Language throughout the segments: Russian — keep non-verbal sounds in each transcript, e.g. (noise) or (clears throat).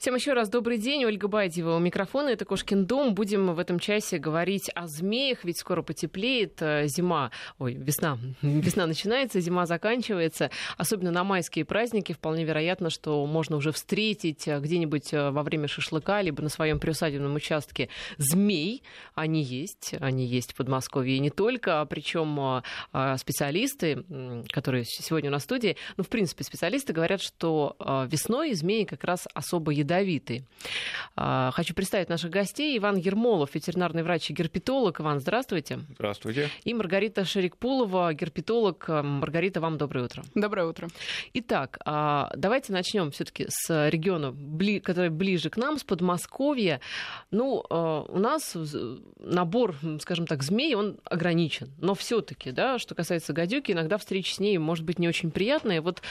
Всем еще раз добрый день. Ольга Байдева у микрофона. Это Кошкин дом. Будем в этом часе говорить о змеях, ведь скоро потеплеет э, зима. Ой, весна. (laughs) Весна начинается, зима заканчивается. Особенно на майские праздники вполне вероятно, что можно уже встретить э, где-нибудь э, во время шашлыка, либо на своем приусадебном участке змей. Они есть. Они есть в Подмосковье и не только. Причем специалисты, которые сегодня у нас в студии, ну, в принципе, специалисты говорят, что весной змеи как раз особо едят ядовитые. А, хочу представить наших гостей. Иван Ермолов, ветеринарный врач и герпетолог. Иван, здравствуйте. Здравствуйте. И Маргарита Шерикпулова, герпетолог. Маргарита, вам доброе утро. Доброе утро. Итак, а, давайте начнем все-таки с региона, который ближе к нам, с Подмосковья. Ну, а, у нас набор, скажем так, змей, он ограничен. Но все-таки, да, что касается гадюки, иногда встреча с ней может быть не очень приятная. Вот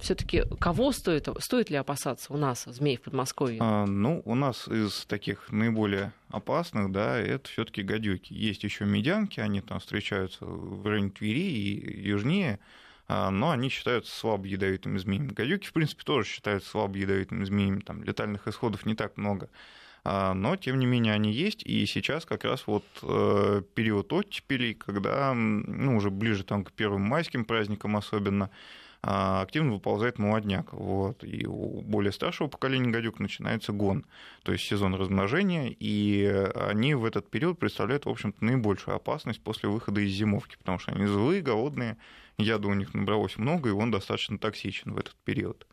все-таки кого стоит, стоит ли опасаться у нас? Нас змей в Подмосковье? А, ну, у нас из таких наиболее опасных, да, это все таки гадюки. Есть еще медянки, они там встречаются в районе Твери и южнее, а, но они считаются слабо ядовитыми змеями. Гадюки, в принципе, тоже считаются слабо ядовитыми змеями, там летальных исходов не так много. А, но, тем не менее, они есть, и сейчас как раз вот э, период оттепелей, когда, ну, уже ближе там к первым майским праздникам особенно, активно выползает молодняк. Вот. И у более старшего поколения гадюк начинается гон, то есть сезон размножения, и они в этот период представляют, в общем-то, наибольшую опасность после выхода из зимовки, потому что они злые, голодные, яда у них набралось много, и он достаточно токсичен в этот период.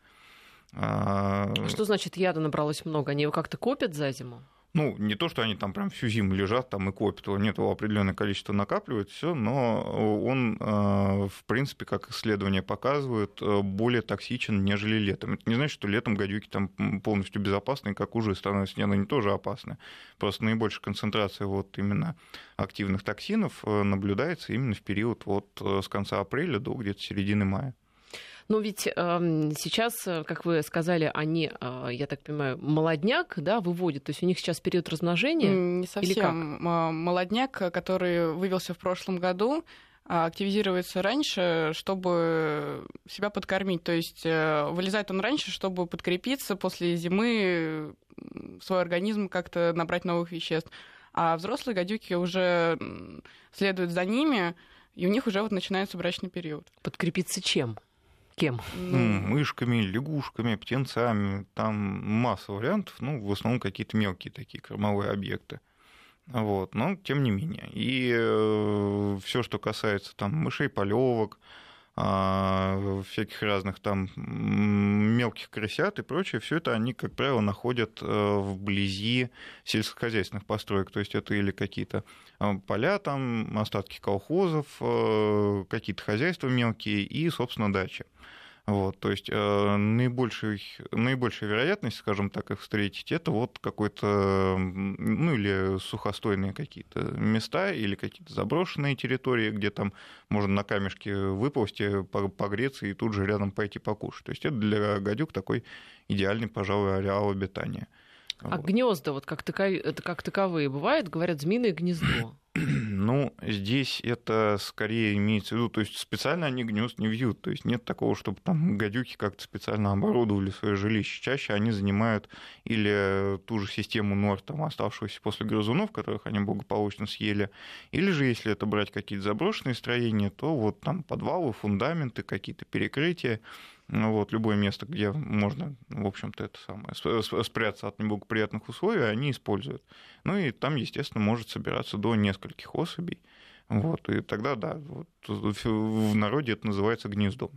А, что значит яда набралось много? Они его как-то копят за зиму? Ну, не то, что они там прям всю зиму лежат там и копят, его нет, его определенное количество накапливает, все, но он, э, в принципе, как исследования показывают, э, более токсичен, нежели летом. Это не значит, что летом гадюки там полностью безопасны, как уже становятся, нет, они тоже опасны. Просто наибольшая концентрация вот именно активных токсинов э, наблюдается именно в период вот с конца апреля до где-то середины мая. Но ведь э, сейчас, как вы сказали, они, э, я так понимаю, молодняк, да, выводят. То есть у них сейчас период размножения? Не совсем. Или как? Молодняк, который вывелся в прошлом году, а, активизируется раньше, чтобы себя подкормить. То есть э, вылезает он раньше, чтобы подкрепиться после зимы, свой организм как-то набрать новых веществ. А взрослые гадюки уже следуют за ними, и у них уже вот начинается брачный период. Подкрепиться чем? Кем? Ну, мышками, лягушками, птенцами. Там масса вариантов, ну, в основном какие-то мелкие такие кормовые объекты. Вот, но тем не менее. И э, все, что касается там мышей, полевок, а, всяких разных там мелких крысят и прочее, все это они, как правило, находят э, вблизи сельскохозяйственных построек. То есть это или какие-то э, поля, там, остатки колхозов, какие-то хозяйства мелкие и, собственно, дачи. Вот, то есть э, наибольшая, наибольшая вероятность, скажем так, их встретить, это вот какой-то, ну или сухостойные какие-то места, или какие-то заброшенные территории, где там можно на камешке выползти, погреться и тут же рядом пойти покушать. То есть это для гадюк такой идеальный, пожалуй, ареал обитания. А вот. гнезда вот как, таковые, как таковые бывают, говорят, змеиное гнездо. (clears throat) Ну, здесь это скорее имеется в виду, то есть специально они гнезд не вьют, то есть нет такого, чтобы там гадюки как-то специально оборудовали свое жилище. Чаще они занимают или ту же систему нор, там, оставшуюся после грызунов, которых они благополучно съели, или же, если это брать какие-то заброшенные строения, то вот там подвалы, фундаменты, какие-то перекрытия, вот, любое место, где можно, в общем-то, это самое, спрятаться от неблагоприятных условий, они используют. Ну и там, естественно, может собираться до нескольких особей. Вот, и тогда, да, вот, в народе это называется гнездом.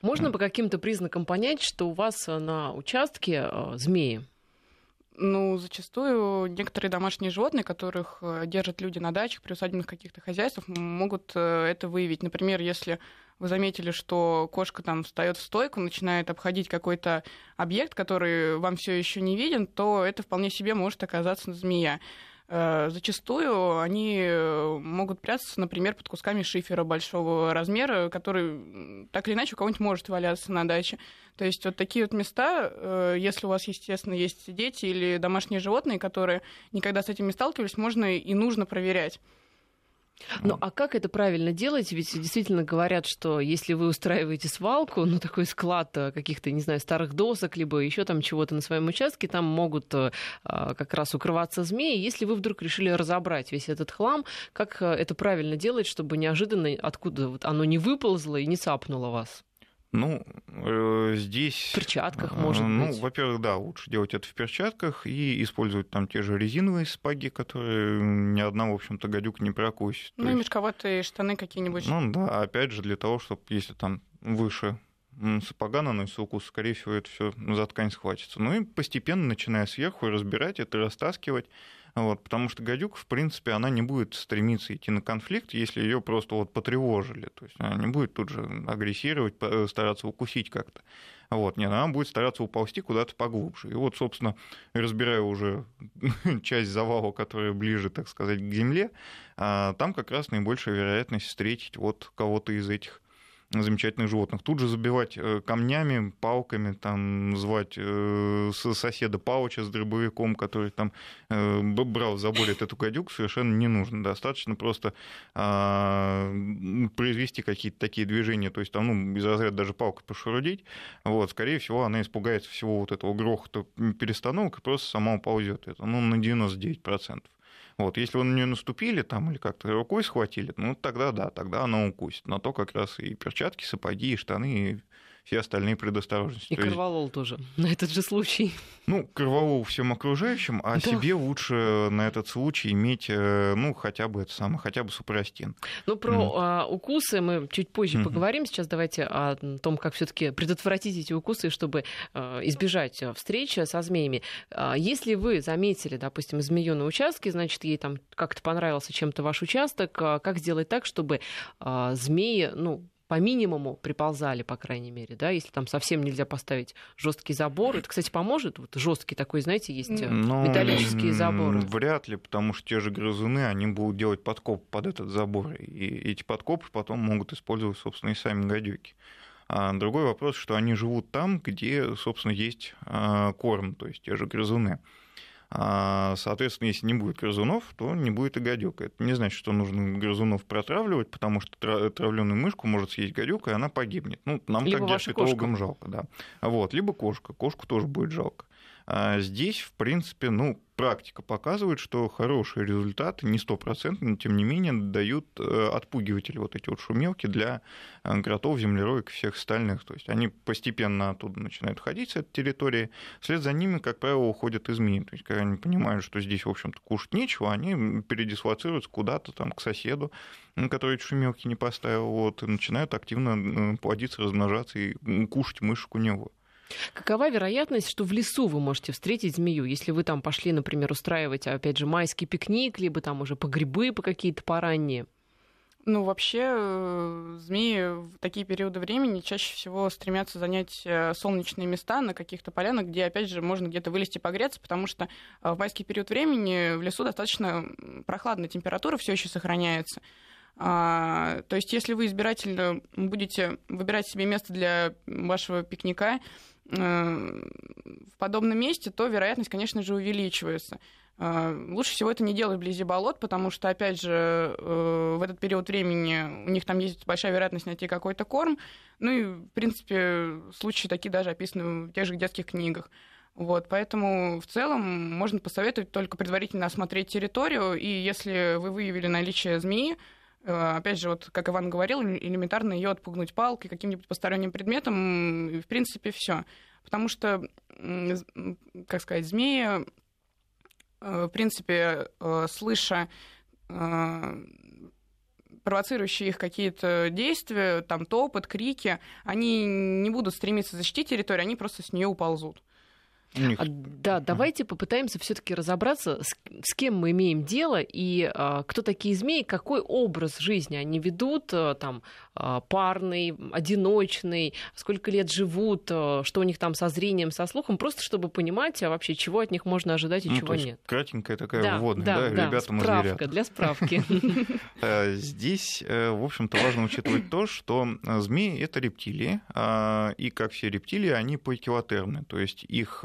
Можно по каким-то признакам понять, что у вас на участке э, змеи? Ну, зачастую некоторые домашние животные, которых э, держат люди на дачах, при усадебных каких-то хозяйствах, могут э, это выявить. Например, если вы заметили, что кошка там встает в стойку, начинает обходить какой-то объект, который вам все еще не виден, то это вполне себе может оказаться змея. Э, зачастую они э, могут прятаться, например, под кусками шифера большого размера, который так или иначе у кого-нибудь может валяться на даче. То есть вот такие вот места, э, если у вас, естественно, есть дети или домашние животные, которые никогда с этим не сталкивались, можно и нужно проверять. Ну, а как это правильно делать? Ведь действительно говорят, что если вы устраиваете свалку, (laughs) ну, такой склад э, каких-то, не знаю, старых досок, либо еще там чего-то на своем участке, там могут э, а, как раз укрываться змеи. Если вы вдруг решили разобрать весь этот хлам, как э, это правильно делать, чтобы неожиданно откуда оно не выползло и не цапнуло вас? Ну, э, здесь... В перчатках, может ну, быть. Ну, во-первых, да, лучше делать это в перчатках и использовать там те же резиновые спаги, которые ни одна, в общем-то, гадюк не прокусит. Ну, и есть... мешковатые штаны какие-нибудь. Ну, да, опять же, для того, чтобы, если там выше сапога наносится укус, скорее всего, это все за ткань схватится. Ну и постепенно, начиная сверху, разбирать это, растаскивать. Вот, потому что гадюка, в принципе, она не будет стремиться идти на конфликт, если ее просто вот потревожили. То есть она не будет тут же агрессировать, стараться укусить как-то. Вот, нет, она будет стараться уползти куда-то поглубже. И вот, собственно, разбирая уже (laughs) часть завала, которая ближе, так сказать, к земле, а, там как раз наибольшая вероятность встретить вот кого-то из этих замечательных животных. Тут же забивать э, камнями, палками, там, звать э, соседа Павловича с дробовиком, который там э, брал, заборит эту гадюку, совершенно не нужно. Достаточно просто а, произвести какие-то такие движения, то есть там, ну, из разряда даже палкой пошурудить, вот, скорее всего, она испугается всего вот этого грохота перестановок и просто сама уползет. Это, ну, на 99%. Вот, если вы на нее наступили там или как-то рукой схватили, ну тогда да, тогда она укусит. На то как раз и перчатки, сапоги, и штаны, и все остальные предосторожности. И корвалол есть... тоже, (laughs) на этот же случай. Ну, корвалол всем окружающим, а да. себе лучше на этот случай иметь, э, ну, хотя бы это самое, хотя бы супрастин. Ну, про mm. а, укусы мы чуть позже mm-hmm. поговорим. Сейчас давайте о том, как все таки предотвратить эти укусы, чтобы а, избежать встречи со змеями. А, если вы заметили, допустим, змею на участке, значит, ей там как-то понравился чем-то ваш участок, как сделать так, чтобы змеи, ну, по минимуму приползали, по крайней мере, да, если там совсем нельзя поставить жесткий забор. Это, кстати, поможет. Вот жесткий такой, знаете, есть э, Но ну, металлические заборы. Вряд ли, потому что те же грызуны, они будут делать подкоп под этот забор. И эти подкопы потом могут использовать, собственно, и сами гадюки. А другой вопрос, что они живут там, где, собственно, есть а, корм, то есть те же грызуны. А, соответственно, если не будет грызунов, то не будет и гадюка. Это не значит, что нужно грызунов протравливать, потому что травленную мышку может съесть гадюка, и она погибнет. Ну, нам, Либо как диабетологам, жалко. Да. Вот. Либо кошка. Кошку тоже будет жалко. А здесь, в принципе, ну, практика показывает, что хорошие результаты, не стопроцентные, но тем не менее дают э, отпугиватели, вот эти вот шумелки для э, кротов, землероек и всех остальных. То есть они постепенно оттуда начинают ходить с этой территории, вслед за ними, как правило, уходят и змеи. То есть когда они понимают, что здесь, в общем-то, кушать нечего, они передислоцируются куда-то там к соседу, который шумелки не поставил, вот, и начинают активно э, плодиться, размножаться и кушать мышек у него. Какова вероятность, что в лесу вы можете встретить змею, если вы там пошли, например, устраивать, опять же, майский пикник, либо там уже по грибы, по какие-то поранние? Ну, вообще, э, змеи в такие периоды времени чаще всего стремятся занять э, солнечные места на каких-то полянах, где, опять же, можно где-то вылезти погреться, потому что э, в майский период времени в лесу достаточно прохладная температура все еще сохраняется. А, то есть, если вы избирательно будете выбирать себе место для вашего пикника, в подобном месте, то вероятность, конечно же, увеличивается. Э, лучше всего это не делать вблизи болот, потому что, опять же, э, в этот период времени у них там есть большая вероятность найти какой-то корм. Ну и, в принципе, случаи такие даже описаны в тех же детских книгах. Вот, поэтому в целом можно посоветовать только предварительно осмотреть территорию, и если вы выявили наличие змеи, Э, опять же, вот как Иван говорил, элементарно ее отпугнуть палкой, каким-нибудь посторонним предметом, и, в принципе, все. Потому что, как сказать, змеи, э, в принципе, э, слыша провоцирующие их какие-то действия, там топот, крики, они не будут стремиться защитить территорию, они просто с нее уползут. Них... А, да, давайте попытаемся все-таки разобраться, с, с кем мы имеем дело и а, кто такие змеи, какой образ жизни они ведут, а, там а, парный, одиночный, сколько лет живут, а, что у них там со зрением, со слухом, просто чтобы понимать а, вообще, чего от них можно ожидать и ну, чего нет. Кратенькая такая да, вводная, да, да, да ребятам справка, для справки. (laughs) (laughs) Э, здесь, в общем-то, важно учитывать то, что змеи — это рептилии, и как все рептилии, они поикилотермны, то есть их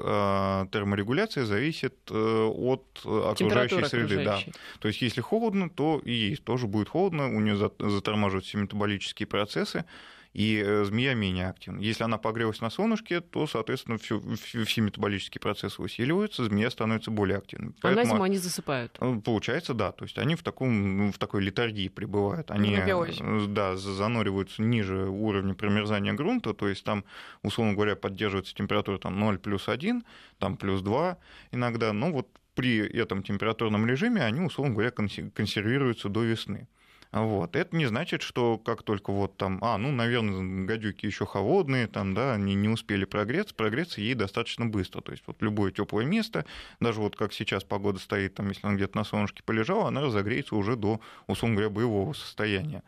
терморегуляция зависит э, от окружающей среды. Да. То есть если холодно, то и есть тоже будет холодно, у нее затормаживают все метаболические процессы и э, змея менее активна. Если она погрелась на солнышке, то, соответственно, все, все метаболические процессы усиливаются, змея становится более активной. А на зиму они засыпают? Э, получается, да. То есть они в, таком, ну, в такой литургии пребывают. Они э, да, занориваются ниже уровня промерзания грунта, то есть там, условно говоря, поддерживается температура там, 0 плюс 1, там плюс 2 иногда. Но вот при этом температурном режиме они, условно говоря, консервируются до весны. Вот. Это не значит, что как только вот там, а, ну, наверное, гадюки еще холодные, там, да, они не успели прогреться, прогреться ей достаточно быстро. То есть вот любое теплое место, даже вот как сейчас погода стоит, там, если она где-то на солнышке полежала, она разогреется уже до, условно говоря, боевого состояния.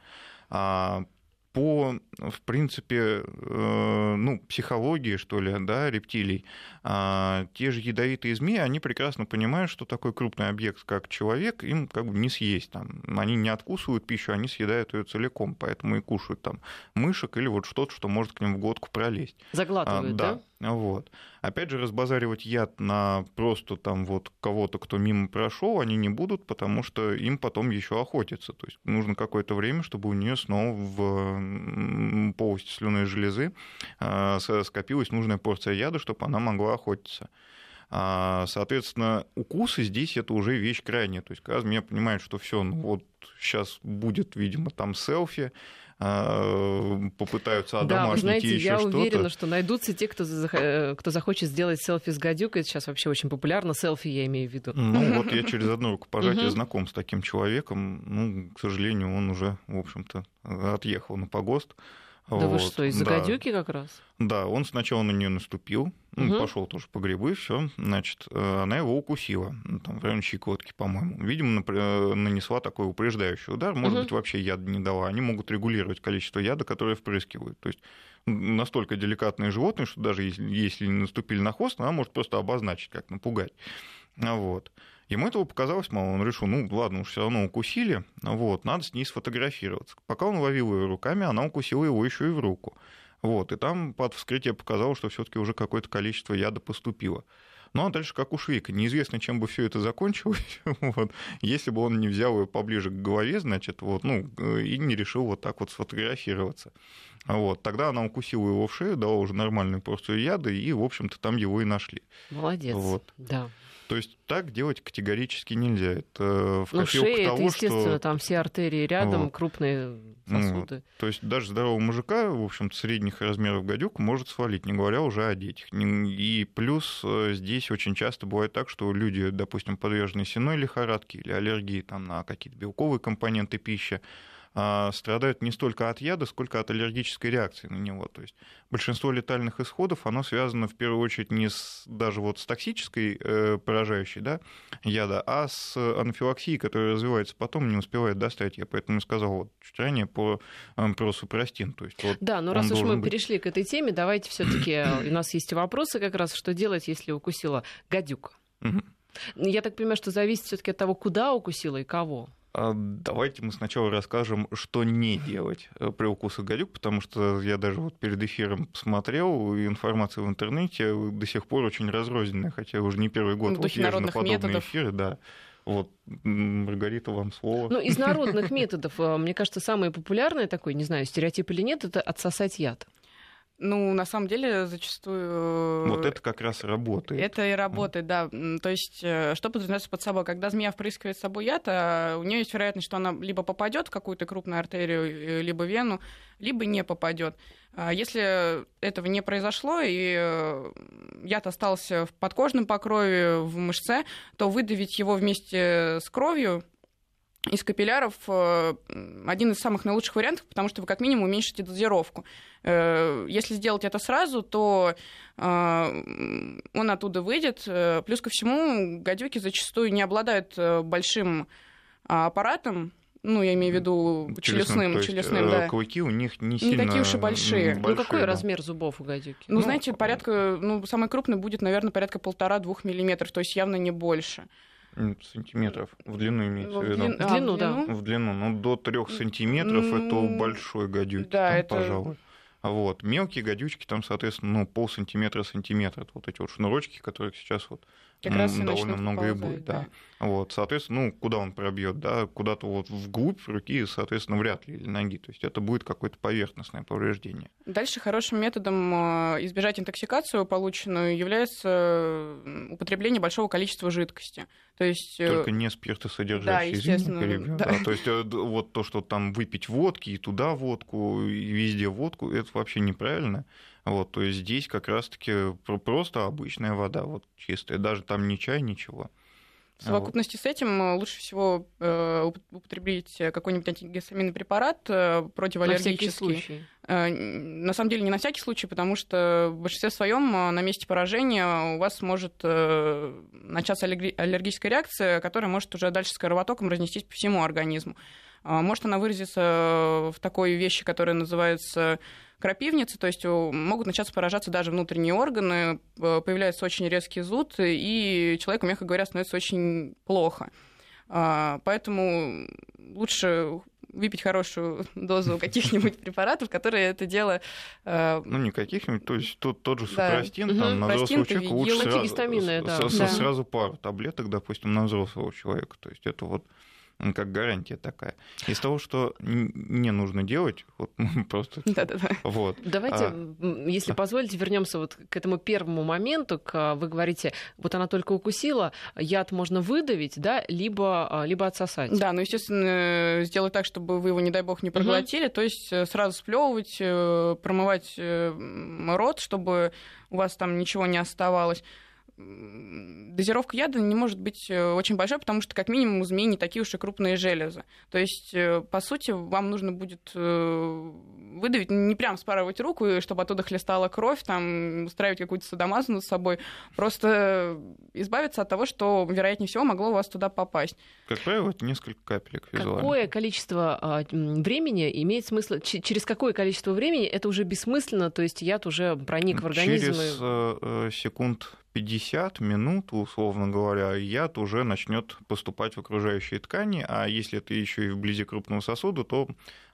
По, в принципе, э, ну, психологии, что ли, да, рептилий, а, те же ядовитые змеи, они прекрасно понимают, что такой крупный объект, как человек, им как бы не съесть. Там. Они не откусывают пищу, они съедают ее целиком, поэтому и кушают там мышек или вот что-то, что может к ним в глотку пролезть. Заглатывают, а, да? да? Вот. Опять же, разбазаривать яд на просто там вот кого-то, кто мимо прошел, они не будут, потому что им потом еще охотиться. То есть нужно какое-то время, чтобы у нее снова в полости слюной железы а, скопилась нужная порция яда, чтобы она могла охотиться. А, соответственно, укусы здесь это уже вещь крайняя. То есть, когда змея понимает, что все, ну вот сейчас будет, видимо, там селфи, попытаются одомашнить да, знаете, еще я что-то. уверена, что найдутся те, кто, э, кто захочет сделать селфи с гадюкой. Это сейчас вообще очень популярно. Селфи я имею в виду. Ну, вот я через одно рукопожатие знаком с таким человеком. Ну, к сожалению, он уже, в общем-то, отъехал на погост. Да вот. вы что, из-за да. гадюки как раз? Да, он сначала на нее наступил, угу. пошел тоже по грибы, все, значит, э, она его укусила, ну, там, в районе щекотки, по-моему. Видимо, э, нанесла такой упреждающий удар, может угу. быть, вообще яд не дала. Они могут регулировать количество яда, которое впрыскивают. То есть настолько деликатные животные, что даже если, если наступили на хвост, она может просто обозначить, как напугать. Вот. Ему этого показалось мало, он решил, ну ладно, уж все равно укусили, вот, надо с ней сфотографироваться. Пока он ловил ее руками, она укусила его еще и в руку. Вот, и там под вскрытие показалось, что все-таки уже какое-то количество яда поступило. Ну а дальше как у Швейка. Неизвестно, чем бы все это закончилось, (laughs) вот, если бы он не взял ее поближе к голове, значит, вот, ну, и не решил вот так вот сфотографироваться. Вот, тогда она укусила его в шею, дала уже нормальную порцию яда, и, в общем-то, там его и нашли. Молодец. Вот. Да. То есть так делать категорически нельзя. Это в ну, шея, того, это, естественно, что... там все артерии рядом, вот. крупные сосуды. Вот. То есть даже здорового мужика, в общем-то, средних размеров гадюк может свалить, не говоря уже о детях. И плюс э, здесь очень часто бывает так, что люди, допустим, подвержены сеной лихорадке или аллергии там, на какие-то белковые компоненты пищи, страдают не столько от яда, сколько от аллергической реакции на него. То есть большинство летальных исходов, оно связано в первую очередь не с, даже вот с токсической э, поражающей да, яда, а с анафилаксией, которая развивается потом, не успевает достать. Я поэтому сказал вот, чуть ранее по, э, про супрастин. То есть, вот да, но раз уж мы быть... перешли к этой теме, давайте все таки э, у нас есть вопросы как раз, что делать, если укусила гадюка. Угу. Я так понимаю, что зависит все-таки от того, куда укусила и кого. А давайте мы сначала расскажем, что не делать э, при укусах гадюк, потому что я даже вот перед эфиром посмотрел, информация в интернете до сих пор очень разрозненная, хотя уже не первый год вот езжу на подобные методов. эфиры, да. Вот, Маргарита, вам слово. Ну, из народных (laughs) методов, э, мне кажется, самый популярный такой, не знаю, стереотип или нет, это отсосать яд. Ну, на самом деле, зачастую... Э, вот это как раз работает. Это и работает, да. То есть, э, что подразумевается под собой? Когда змея впрыскивает с собой яд, а у нее есть вероятность, что она либо попадет в какую-то крупную артерию, э, либо вену, либо не попадет. А если этого не произошло, и яд остался в подкожном покрове, в мышце, то выдавить его вместе с кровью из капилляров э, один из самых наилучших вариантов, потому что вы как минимум уменьшите дозировку. Э, если сделать это сразу, то э, он оттуда выйдет. Плюс ко всему, гадюки зачастую не обладают большим аппаратом, ну, я имею в виду челюстным, челюстным, челюстным да. Клыки у них не сильно Не такие уж и большие. большие ну, какой да. размер зубов у гадюки? Ну, ну, знаете, порядка, ну, самый крупный будет, наверное, порядка полтора-двух миллиметров, то есть явно не больше сантиметров. В длину имеется в, виду. В длину, да. В длину. Ну, до трех сантиметров это большой гадюк, да, там, это... пожалуй. Вот. Мелкие гадючки, там, соответственно, ну, пол сантиметра, сантиметра. Вот эти вот шнурочки, которые сейчас вот как раз довольно много и будет, да. да. Вот, соответственно, ну, куда он пробьет, да, куда-то вот вглубь руки, соответственно, вряд ли, или ноги. То есть это будет какое-то поверхностное повреждение. Дальше хорошим методом э, избежать интоксикацию полученную является употребление большого количества жидкости. То есть... э, Только не спиртосодержащие, да, естественно, перебью, да. да. То есть э, вот то, что там выпить водки, и туда водку, и везде водку, это вообще неправильно. Вот, то есть здесь как раз-таки про- просто обычная вода, вот чистая, даже там не чай, ничего. В совокупности с этим э, лучше всего э, уп- употребить какой-нибудь антигистаминный препарат э, На всякий противоаллергический. случай. Э, На самом деле не на всякий случай, потому что в большинстве своем э, на месте поражения у вас может э, начаться аллерги- аллергическая реакция, которая может уже дальше с кровотоком разнестись по всему организму. А Может она выразиться в такой вещи, которая называется крапивница, то есть у- могут начаться поражаться даже внутренние органы, э, появляется очень резкий зуд, и человеку, мягко говоря, становится очень плохо. А, Поэтому лучше выпить хорошую (laughs) дозу каких-нибудь препаратов, которые это дело э, Ну, не каких-нибудь, то есть тот, тот же Да. супрастин, Мгм. там, на взрослого человека лучше сразу, да. с- Да. сразу пару таблеток, допустим, на взрослого человека. То есть это вот как гарантия такая. Из того, что не нужно делать, вот (laughs) просто Да-да-да. вот. Давайте, А, если позволите, вернемся вот к этому первому моменту. К, вы говорите, вот она только укусила, яд можно выдавить, да, либо, а, либо отсосать. Да, ну, естественно, сделать так, чтобы вы его, не дай бог, не проглотили, то есть э, сразу сплевывать, э, промывать э, рот, чтобы у вас там ничего не оставалось. Дозировка яда не может быть э, очень большой, потому что, как минимум, у змей не такие уж и крупные железы. То есть, э, по сути, вам нужно будет э, выдавить, не прям спарывать руку, чтобы оттуда хлестала кровь, там, устраивать какую-то садомазу над собой. Просто избавиться от того, что, вероятнее всего, могло у вас туда попасть. Как правило, это несколько капелек визуально. Какое количество а, времени имеет смысл, через какое количество времени это уже бессмысленно, то есть яд уже проник в организм? Через и- секунд 50 минут, условно говоря, яд уже начнет поступать в окружающие ткани, а если это еще и вблизи крупного сосуда, то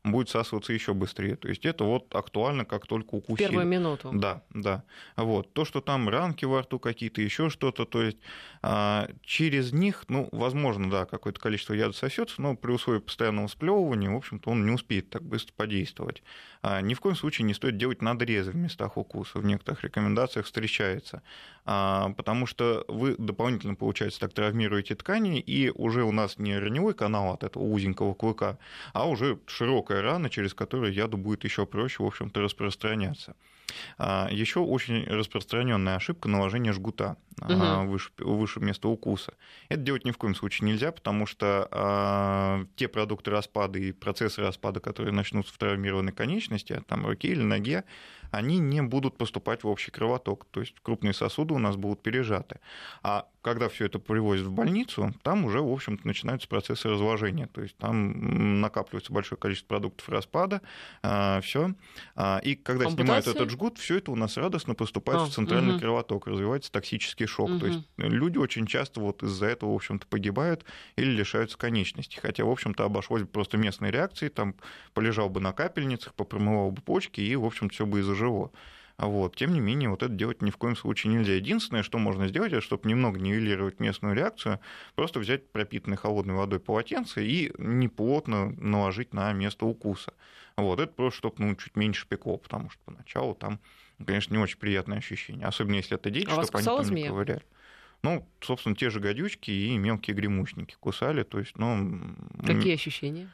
будет всасываться еще быстрее. То есть это вот актуально, как только укусили. первую минуту. Да, да. Вот. То, что там ранки во рту какие-то, еще что-то, то есть а, через них, ну, возможно, да, какое-то количество яда сосется, но при условии постоянного сплевывания, в общем-то, он не успеет так быстро подействовать. А, ни в коем случае не стоит делать надрезы в местах укуса. В некоторых рекомендациях встречается. А, потому что вы дополнительно, получается, так травмируете ткани, и уже у нас не раневой канал от этого узенького клыка, а уже широкая рана, через которую яду будет еще проще, в общем-то, распространяться. Еще очень распространенная ошибка наложения жгута а, выше, выше места укуса. Это делать ни в коем случае нельзя, потому что а, те продукты распада и процессы распада, которые начнутся в травмированной конечности, а там руке или ноге, они не будут поступать в общий кровоток, то есть крупные сосуды у нас будут пережаты. А когда все это привозят в больницу, там уже, в общем-то, начинаются процессы разложения, то есть там накапливается большое количество продуктов распада, все. И когда Ампутация? снимают этот жгут, все это у нас радостно поступает А, в центральный мгм. кровоток, развивается токсический шок. Мгм. То есть люди очень часто вот из-за этого, в общем-то, погибают или лишаются конечностей. Хотя, в общем-то, обошлось бы просто местной реакцией, там полежал бы на капельницах, попромывал бы почки, и, в общем, все бы и зажило. Вот. Тем не менее, вот это делать ни в коем случае нельзя. Единственное, что можно сделать, это чтобы немного нивелировать местную реакцию, просто взять пропитанное холодной водой полотенце и неплотно наложить на место укуса. Вот. Это просто, чтобы ну, чуть меньше пекло, потому что поначалу там, конечно, не очень приятное ощущение. Особенно если это дети, А чтобы они там не змея? ковыряли. Ну, собственно, те же гадючки и мелкие гремучники кусали. То есть, ну... Какие ощущения?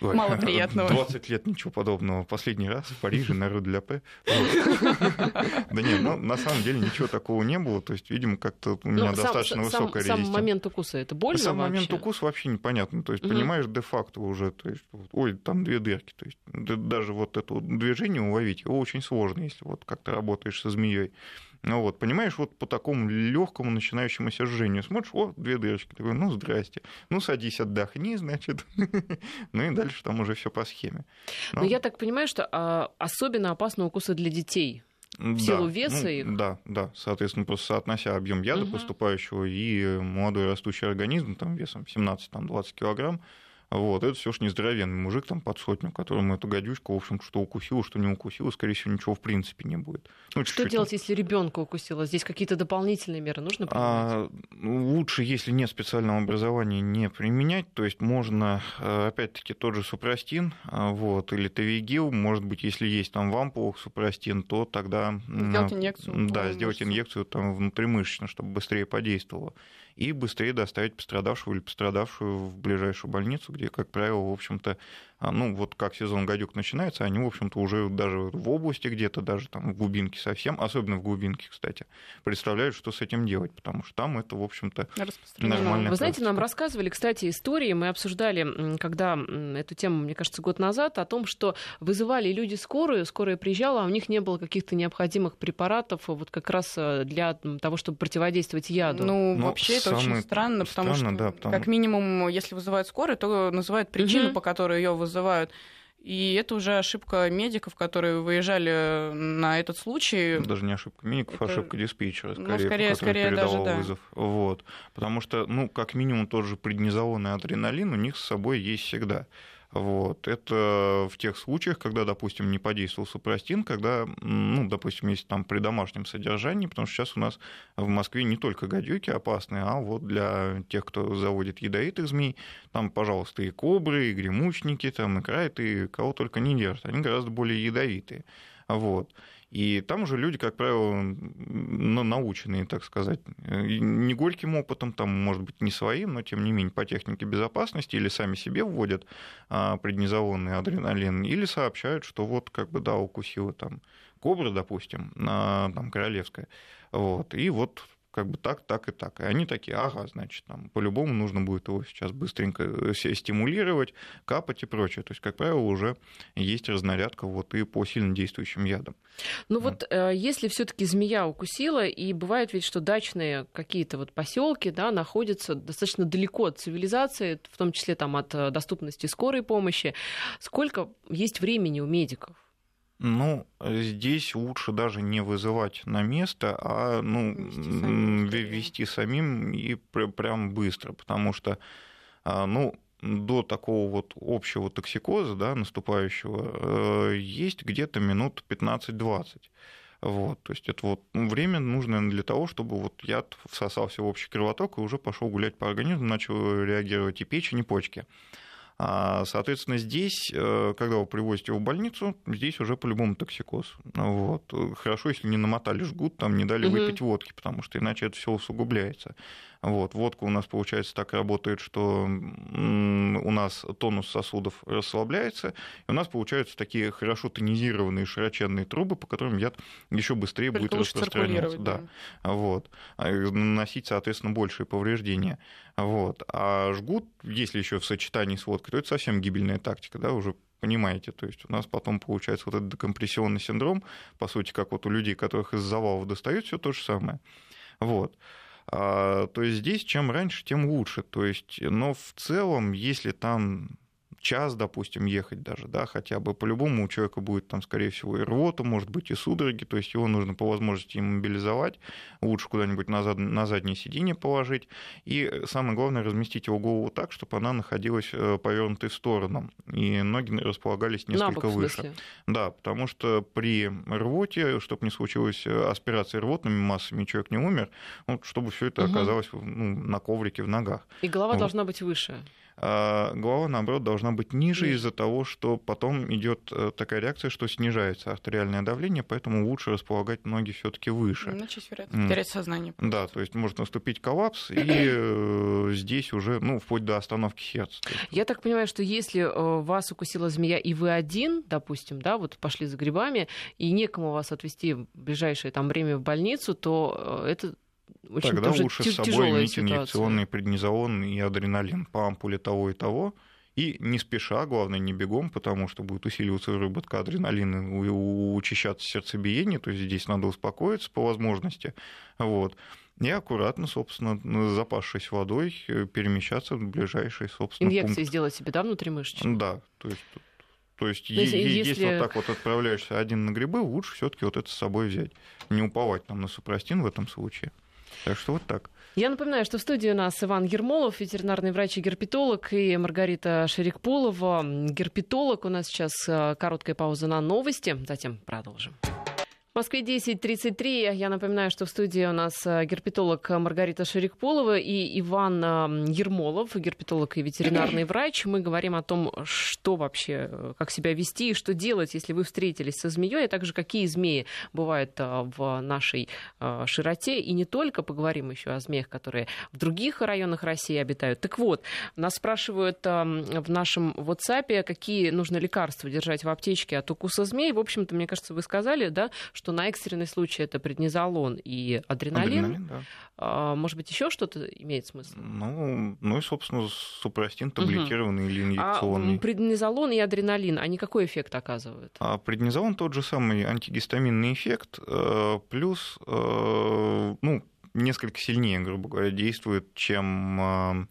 Ой, Мало приятного. 20 лет ничего подобного. Последний раз в Париже на Рю для П. Да нет, ну, на самом деле ничего такого не было. То есть, видимо, как-то у меня Ну, сам- достаточно сам, высокая сам резистентность. момент укуса, это больно Сам момент укуса вообще непонятно. То есть, понимаешь, де-факто уже, то есть, ой, там две дырки. То есть, даже вот это движение уловить, его очень сложно, если вот как ты работаешь со змеей. Ну вот, понимаешь, вот по такому легкому начинающемуся жжению смотришь, о, две дырочки. Такой, ну, здрасте. Ну, садись, отдохни, значит. (laughs) Ну и дальше там уже все по схеме. Но Ну, я так понимаю, что а, особенно опасны укусы для детей. да, силу веса ну, их? Да, да. Соответственно, просто соотнося объем яда Мгм. поступающего и молодой растущий организм там, весом 17-20 килограмм, Вот, это все ж нездоровенный мужик там под сотню, которому эту гадючку, в общем, что укусил, что не укусил, скорее всего, ничего в принципе не будет. Ну, что делать, там. если ребенка укусило? Здесь какие-то дополнительные меры нужно принимать? А, лучше, если нет специального образования, не применять. То есть можно, э, опять-таки, тот же супрастин, а, вот, или тавигил, может быть, если есть там в ампулах супрастин, то тогда... Сделать инъекцию. Да, сделать инъекцию там внутримышечно, чтобы быстрее подействовало и быстрее доставить пострадавшего или пострадавшую в ближайшую больницу, где, как правило, в общем-то, ну, вот как сезон гадюк начинается, они, в общем-то, уже даже в области где-то, даже там в глубинке совсем, особенно в глубинке, кстати, представляют, что с этим делать, потому что там это, в общем-то, нормально. Вы знаете, нам рассказывали, кстати, истории, мы обсуждали, когда эту тему, мне кажется, год назад, о том, что вызывали люди скорую, скорая приезжала, а у них не было каких-то необходимых препаратов вот как раз э, для того, чтобы противодействовать яду. Ну, Но вообще это очень странно, потому странно, что, да, потому... как минимум, если вызывают скорую, то называют причину, угу. по которой ее вызывают вызывают. И это уже ошибка медиков, которые выезжали на этот случай. Даже не ошибка медиков, а это... ошибка диспетчера, скорее, ну, скорее, скорее даже, да. вызов. Вот. Потому что, ну, как минимум, тот же преднизолонный адреналин у них с собой есть всегда. Вот. Это в тех случаях, когда, допустим, не подействовал супрастин, когда, ну, допустим, если там при домашнем содержании, потому что сейчас у нас в Москве не только гадюки опасные, а вот для тех, кто заводит ядовитых змей, там, пожалуйста, и кобры, и гремучники, там, и крайт, и кого только не держат. Они гораздо более ядовитые. Вот. И там уже люди, как правило, наученные, так сказать, не горьким опытом, там, может быть, не своим, но тем не менее по технике безопасности или сами себе вводят а, преднизолонный адреналин, или сообщают, что вот как бы да, укусила там кобра, допустим, там королевская, вот, и вот как бы так, так и так. И они такие, ага, значит, там по-любому нужно будет его сейчас быстренько э, стимулировать, капать и прочее. То есть, как правило, уже есть разнарядка вот и по сильно действующим ядам. Ну вот, вот э, если все-таки змея укусила, и бывает ведь, что дачные какие-то вот поселки, да, находятся достаточно далеко от цивилизации, в том числе там от э, доступности скорой помощи, сколько есть времени у медиков? Ну, здесь лучше даже не вызывать на место, а ну, вести самим, и прям быстро, потому что а, ну, до такого вот общего токсикоза, да, наступающего, э, есть где-то минут 15-20. Вот, то есть это вот время нужно для того, чтобы вот яд всосался в общий кровоток и уже пошел гулять по организму, начал реагировать и печень, и почки. А, соответственно, здесь, э, когда вы привозите его в больницу, здесь уже по-любому токсикоз. Вот. Хорошо, если не намотали жгут, там не дали выпить угу. водки, потому что иначе это все усугубляется. Вот, водка у нас, получается, так работает, что у нас тонус сосудов расслабляется, и у нас получаются такие хорошо тонизированные широченные трубы, по которым яд еще быстрее Только будет распространяться. Да. Да. Вот. А, наносить, соответственно, большие повреждения. Вот. А жгут, если еще в сочетании с водкой, то это совсем гибельная тактика, да, уже понимаете, то есть у нас потом получается вот этот декомпрессионный синдром, по сути, как вот у людей, которых из завалов достают, все то же самое. Вот. А, то есть здесь чем раньше, тем лучше. То есть, но в целом, если там час, допустим, ехать даже, да, хотя бы по-любому у человека будет там, скорее всего, и рвота, может быть, и судороги, то есть его нужно по возможности иммобилизовать, лучше куда-нибудь на, зад... на заднее сиденье положить, и самое главное, разместить его голову так, чтобы она находилась э, повернутой в сторону, и ноги располагались несколько бок, выше. Да, потому что при рвоте, чтобы не случилось э, аспирации рвотными массами, человек не умер, ну, чтобы все это угу. оказалось ну, на коврике в ногах. И голова вот. должна быть выше а голова, наоборот, должна быть ниже из-за того, что потом идет э, такая реакция, что снижается артериальное давление, поэтому лучше располагать ноги все-таки выше. Иначе вероятность терять сознание. Да, то есть может наступить коллапс, (clears throat) и э, здесь уже, ну, вплоть до остановки сердца. Я так понимаю, что если э, вас укусила змея, и вы один, допустим, да, вот пошли за грибами, и некому вас отвезти в ближайшее там время в больницу, то это очень Тогда лучше с собой иметь инъекционный преднизолон и адреналин по ампуле того и того, и не спеша, главное, не бегом, потому что будет усиливаться выработка адреналина, учащаться сердцебиение, то есть здесь надо успокоиться по возможности. Вот. И аккуратно, собственно, запасшись водой, э, перемещаться в ближайший, собственно, Инъекции пункт. сделать себе, да, внутримышечно? Да, то есть то есть, То есть если... если вот так вот отправляешься один на грибы, лучше все-таки вот это с собой взять. Не уповать там на супрастин в этом случае. Так что вот так. Я напоминаю, что в студии у нас Иван Ермолов, ветеринарный врач и герпетолог, и Маргарита Шерикполова, герпетолог. У нас сейчас э, короткая пауза на новости, затем продолжим. В Москве 10.33. Я напоминаю, что в студии у нас э, герпетолог Маргарита Шерикполова и Иван э, Ермолов, герпетолог и ветеринарный врач. Мы говорим о том, что вообще, э, как себя вести и что делать, если вы встретились со змеей, а также какие змеи бывают в нашей широте. И не только поговорим еще о змеях, которые в других районах России обитают. Так вот, нас спрашивают в нашем WhatsApp, какие нужно лекарства держать в аптечке от укуса змей. В общем-то, мне кажется, вы сказали, да, что на экстренный случай это преднизолон и адреналин. адреналин да. а, может быть, еще что-то имеет смысл? Ну, ну и, собственно, супрастин таблетированный угу. или инъекционный. А преднизолон и адреналин, они какой эффект оказывают? А преднизолон тот же самый антигистаминный эффект, э, плюс, э, ну, несколько сильнее, грубо говоря, действует, чем а,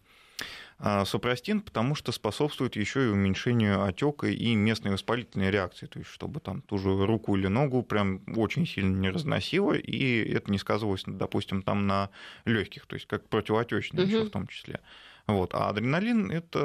супрастин, потому что способствует еще и уменьшению отека и местной воспалительной реакции, то есть чтобы там ту же руку или ногу прям очень сильно не разносило, и это не сказывалось, допустим, там на легких, то есть как противоотечное угу. еще в том числе. Вот. А адреналин – это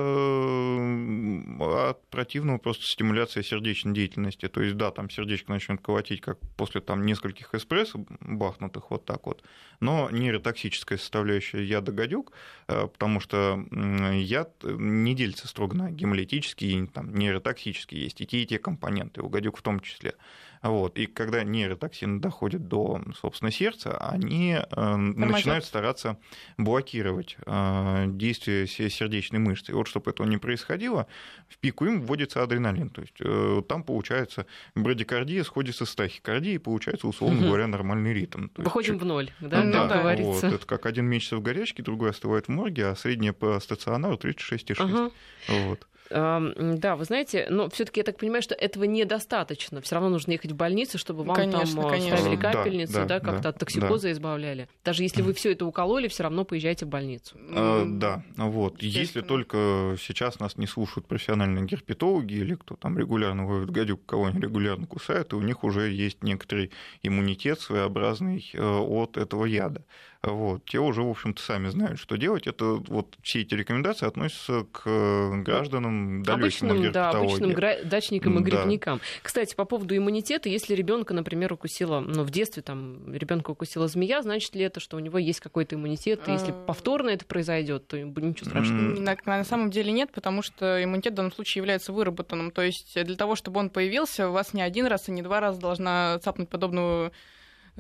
от противного просто стимуляция сердечной деятельности. То есть, да, там сердечко начнет колотить, как после там, нескольких эспрессо бахнутых вот так вот, но нейротоксическая составляющая яда гадюк, э, потому что яд не делится строго на гемолитический там, нейротоксический, есть и те, и те компоненты, у гадюк в том числе. Вот. И когда нейротоксины доходят до, собственно, сердца, они э, начинают стараться блокировать э, действие сердечной мышцы. И вот чтобы этого не происходило, в пику им вводится адреналин. То есть э, там получается брадикардия сходится с тахикардией, и получается, условно говоря, нормальный ритм. То Выходим есть, в ноль, да, да, да говорится. Вот, это как один месяц в горячке, другой остывает в морге, а средняя по стационару 36,6. Ага. Вот. Да, вы знаете, но все-таки я так понимаю, что этого недостаточно. Все равно нужно ехать в больницу, чтобы вам конечно, там конечно. ставили капельницу, да, да, да как-то да, от токсикоза да. избавляли. Даже если вы все это укололи, все равно поезжайте в больницу. А, да, вот. Если только сейчас нас не слушают профессиональные герпетологи или кто там регулярно ловит гадюк, кого они регулярно кусают, и у них уже есть некоторый иммунитет своеобразный э, от этого яда вот, те уже, в общем-то, сами знают, что делать. Это вот все эти рекомендации относятся к гражданам далеким обычным, да, обычным гра- дачникам и грибникам. Да. Кстати, по поводу иммунитета, если ребенка, например, укусила, ну, в детстве там ребенка укусила змея, значит ли это, что у него есть какой-то иммунитет? И если а. повторно это произойдет, то ничего страшного. На, на самом деле нет, потому что иммунитет в данном случае является выработанным. То есть для того, чтобы он появился, у вас не один раз и не два раза должна цапнуть подобную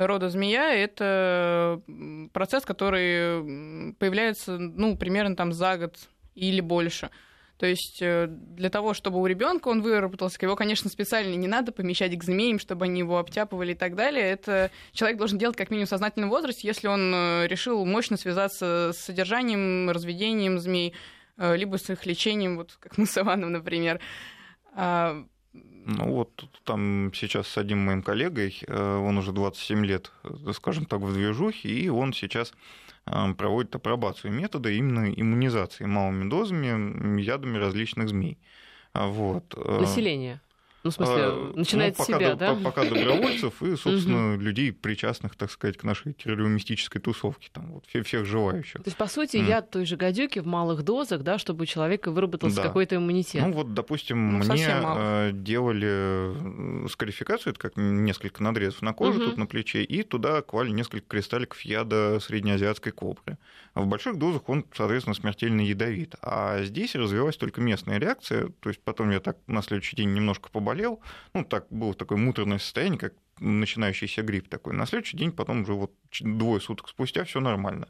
рода змея — это процесс, который появляется, ну, примерно там за год или больше. То есть э, для того, чтобы у ребенка он выработался, его, конечно, специально не надо помещать к змеям, чтобы они его обтяпывали и так далее. Это человек должен делать как минимум в сознательном возрасте, если он э, решил мощно связаться с содержанием, разведением змей, э, либо с их лечением, вот как мы с Иваном, например. А, ну вот там сейчас с одним моим коллегой, э, он уже 27 лет, э, скажем так, в движухе, и он сейчас э, проводит апробацию метода именно иммунизации малыми дозами ядами различных змей. Вот. Население. Ну, в смысле, а, начинает ну, себя, да? Пока добровольцев и, (laughs) собственно, людей, причастных, так сказать, к нашей террористической тусовке, там, вот, всех желающих. То есть, по сути, mm. яд той же гадюки в малых дозах, да, чтобы у человека выработался да. какой-то иммунитет. Ну, вот, допустим, ну, мне э, делали скарификацию, это как несколько надрезов на коже, mm-hmm. тут на плече, и туда клали несколько кристалликов яда среднеазиатской кобры. А в больших дозах он, соответственно, смертельно ядовит. А здесь развилась только местная реакция, то есть потом я так на следующий день немножко побольше заболел, ну, так было такое муторное состояние, как начинающийся грипп такой. На следующий день потом уже вот двое суток спустя все нормально.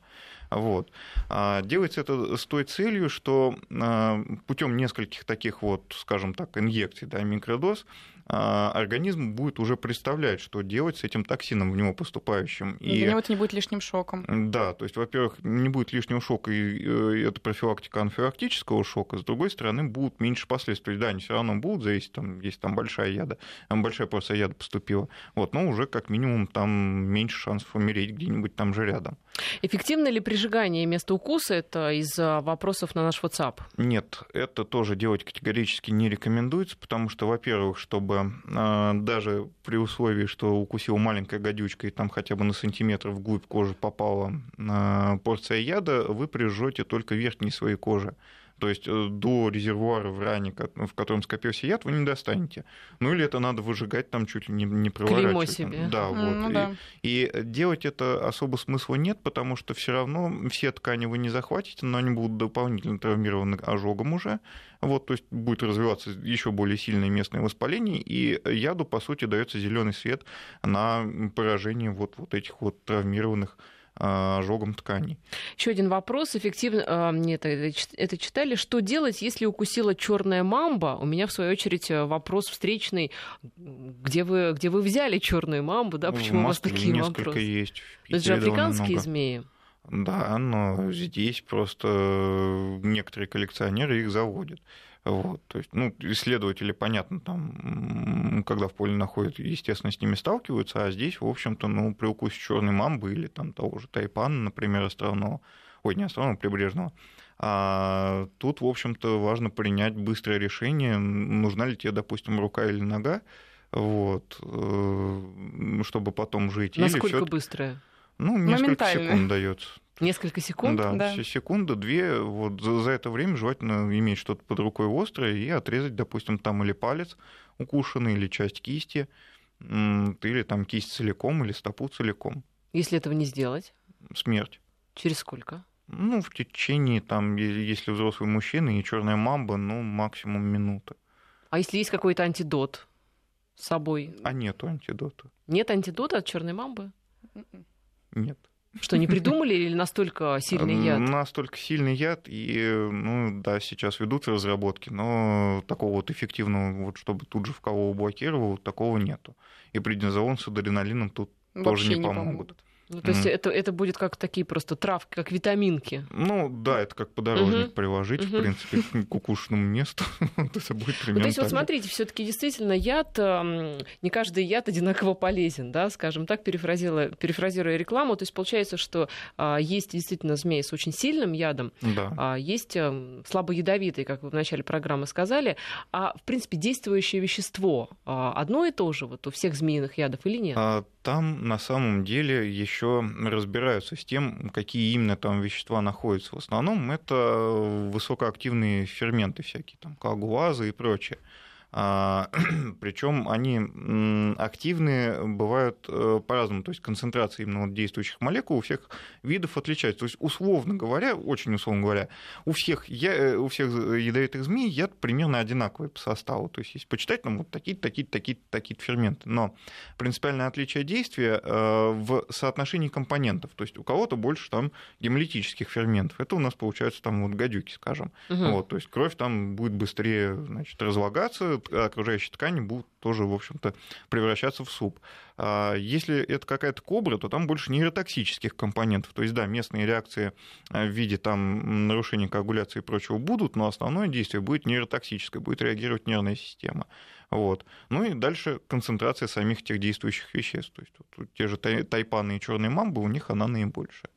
Вот. А делается это с той целью, что а, путем нескольких таких вот, скажем так, инъекций, да, микродоз, организм будет уже представлять, что делать с этим токсином в него поступающим. И для него это не будет лишним шоком. Да, то есть, во-первых, не будет лишнего шока, и э, это профилактика анфилактического шока, с другой стороны, будут меньше последствий. Да, они все равно будут зависеть, там, если там большая яда, большая порция яда поступила. Вот, но уже как минимум там меньше шансов умереть где-нибудь там же рядом. Эффективно ли прижигание места укуса? Это из вопросов на наш WhatsApp. Нет, это тоже делать категорически не рекомендуется, потому что, во-первых, чтобы э, даже при условии, что укусила маленькая гадючка и там хотя бы на сантиметр вглубь кожи попала э, порция яда, вы прижжете только верхние свои кожи. То есть э, до резервуара в ране, в котором скопился яд, вы не достанете. Ну или это надо выжигать там чуть ли не, не проворачивать. себе. Да, вот. Ну, да. И, и делать это особо смысла нет, потому что все равно все ткани вы не захватите, но они будут дополнительно травмированы ожогом уже. Вот, то есть будет развиваться еще более сильное местное воспаление, и яду, по сути, дается зеленый свет на поражение вот, вот этих вот травмированных ожогом тканей. Еще один вопрос. Эффективно, а, нет, это читали. Что делать, если укусила черная мамба? У меня, в свою очередь, вопрос встречный. Где вы, где вы взяли черную мамбу? Да? Почему у вас такие вопросы? есть. Это же африканские змеи. Да, но здесь просто некоторые коллекционеры их заводят. Вот, то есть, ну, исследователи, понятно, там, когда в поле находят, естественно, с ними сталкиваются, а здесь, в общем-то, ну, при укусе черной мамбы или там того же тайпана, например, островного, ой, не островного, прибрежного, а тут, в общем-то, важно принять быстрое решение, нужна ли тебе, допустим, рука или нога, вот, э, чтобы потом жить. Насколько или быстрое? Ну, несколько секунд дается. Несколько секунд? Да, Да. секунда, две. Вот за, за это время желательно иметь что-то под рукой острое и отрезать, допустим, там или палец укушенный, или часть кисти, или там кисть целиком, или стопу целиком. Если этого не сделать, Смерть. через сколько? Ну, в течение, там, если взрослый мужчина и черная мамба, ну, максимум минуты. А если есть какой-то антидот с собой? А нету антидота. Нет антидота от черной мамбы? Нет. Что, не придумали или настолько сильный яд? Настолько сильный яд, и, ну, да, сейчас ведутся разработки, но такого вот эффективного, вот, чтобы тут же в кого блокировал, такого нету. И преднизолон с адреналином тут тоже Вообще не помогут. Ну, то есть это, это будет как такие просто травки, как витаминки. Ну, да, это как подорожник Мгм. приложить, в Мгм. принципе, к укушенному месту. (laughs) Вот это будет Ну, примерно то есть вот смотрите, все-таки действительно яд, не каждый яд одинаково полезен, да, скажем так, перефразируя, перефразируя рекламу. То есть получается, что а, есть действительно змеи с очень сильным ядом, Да. а есть слабо ядовитые, как вы в начале программы сказали. А, в принципе, действующее вещество а, одно и то же вот у всех змеиных ядов или нет? А Там на самом деле еще разбираются с тем, какие именно там вещества находятся. В основном это высокоактивные ферменты всякие, там коагулазы и прочее. (clears throat) Причем они м, активны бывают э, по-разному, то есть концентрация именно вот действующих молекул у всех видов отличается. То есть, условно говоря, очень условно говоря, у всех, я, э, у всех ядовитых змей яд примерно одинаковый по составу. То есть, если почитать, там вот такие-то, такие-то, такие-то, такие ферменты. Но принципиальное отличие действия э, в соотношении компонентов. То есть, у кого-то больше там гемолитических ферментов. Это у нас получается там вот гадюки, скажем. Мгм. Вот, то есть кровь там будет быстрее значит, разлагаться, а окружающие ткани будут тоже, в общем-то, превращаться в суп. А Если это какая-то кобра, то там больше нейротоксических компонентов. То есть, да, местные реакции а, в виде там, нарушения коагуляции и прочего будут, но основное действие будет нейротоксическое, будет реагировать нервная система. Вот. Ну и дальше концентрация самих этих действующих веществ. То есть вот, те же тай- тайпаны и черные мамбы, у них она наибольшая.